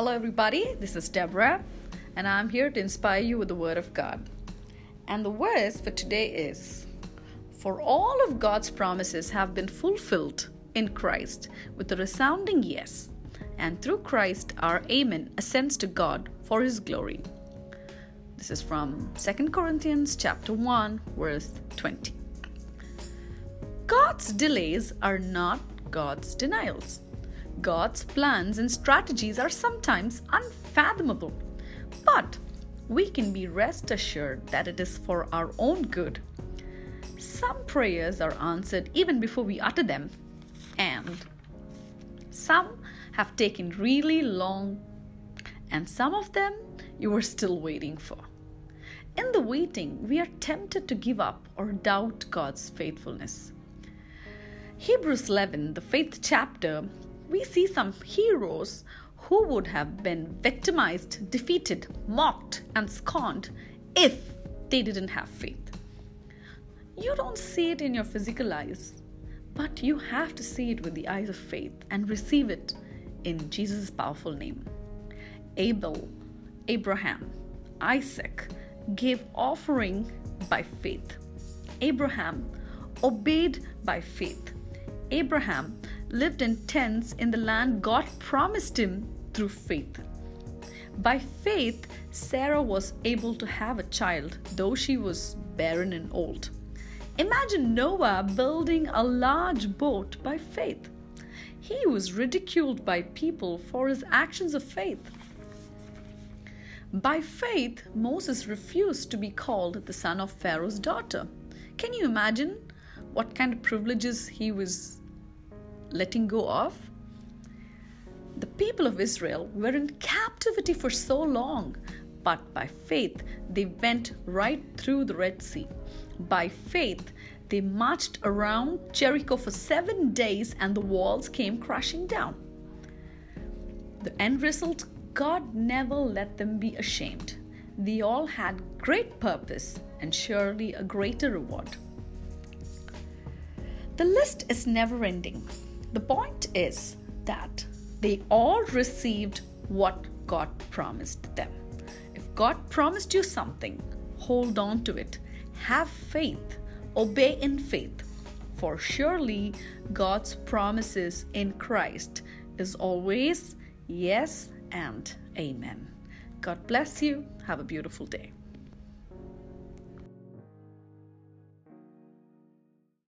Hello, everybody. This is Deborah, and I'm here to inspire you with the Word of God. And the verse for today is For all of God's promises have been fulfilled in Christ with a resounding yes, and through Christ our Amen ascends to God for His glory. This is from 2 Corinthians chapter 1 verse 20. God's delays are not God's denials. God's plans and strategies are sometimes unfathomable, but we can be rest assured that it is for our own good. Some prayers are answered even before we utter them, and some have taken really long, and some of them you are still waiting for. In the waiting, we are tempted to give up or doubt God's faithfulness. Hebrews 11, the faith chapter, we see some heroes who would have been victimized, defeated, mocked, and scorned if they didn't have faith. You don't see it in your physical eyes, but you have to see it with the eyes of faith and receive it in Jesus' powerful name. Abel, Abraham, Isaac gave offering by faith. Abraham obeyed by faith. Abraham lived in tents in the land God promised him through faith. By faith, Sarah was able to have a child, though she was barren and old. Imagine Noah building a large boat by faith. He was ridiculed by people for his actions of faith. By faith, Moses refused to be called the son of Pharaoh's daughter. Can you imagine what kind of privileges he was letting go of? The people of Israel were in captivity for so long, but by faith they went right through the Red Sea. By faith, they marched around Jericho for seven days and the walls came crashing down. The end result God never let them be ashamed. They all had great purpose and surely a greater reward. The list is never ending. The point is that they all received what God promised them. If God promised you something, hold on to it. Have faith. Obey in faith. For surely God's promises in Christ is always yes and amen. God bless you. Have a beautiful day.